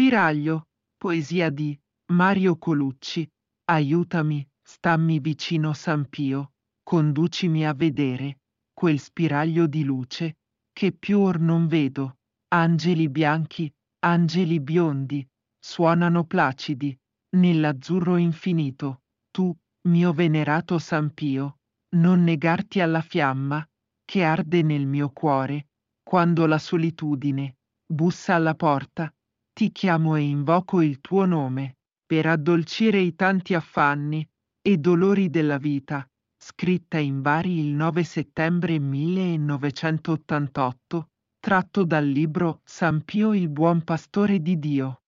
Spiraglio, poesia di Mario Colucci. Aiutami, stammi vicino San Pio, conducimi a vedere quel spiraglio di luce che più or non vedo. Angeli bianchi, angeli biondi, suonano placidi nell'azzurro infinito. Tu, mio venerato San Pio, non negarti alla fiamma che arde nel mio cuore quando la solitudine bussa alla porta ti chiamo e invoco il tuo nome per addolcire i tanti affanni e dolori della vita, scritta in Bari il 9 settembre 1988, tratto dal libro San Pio il buon pastore di Dio.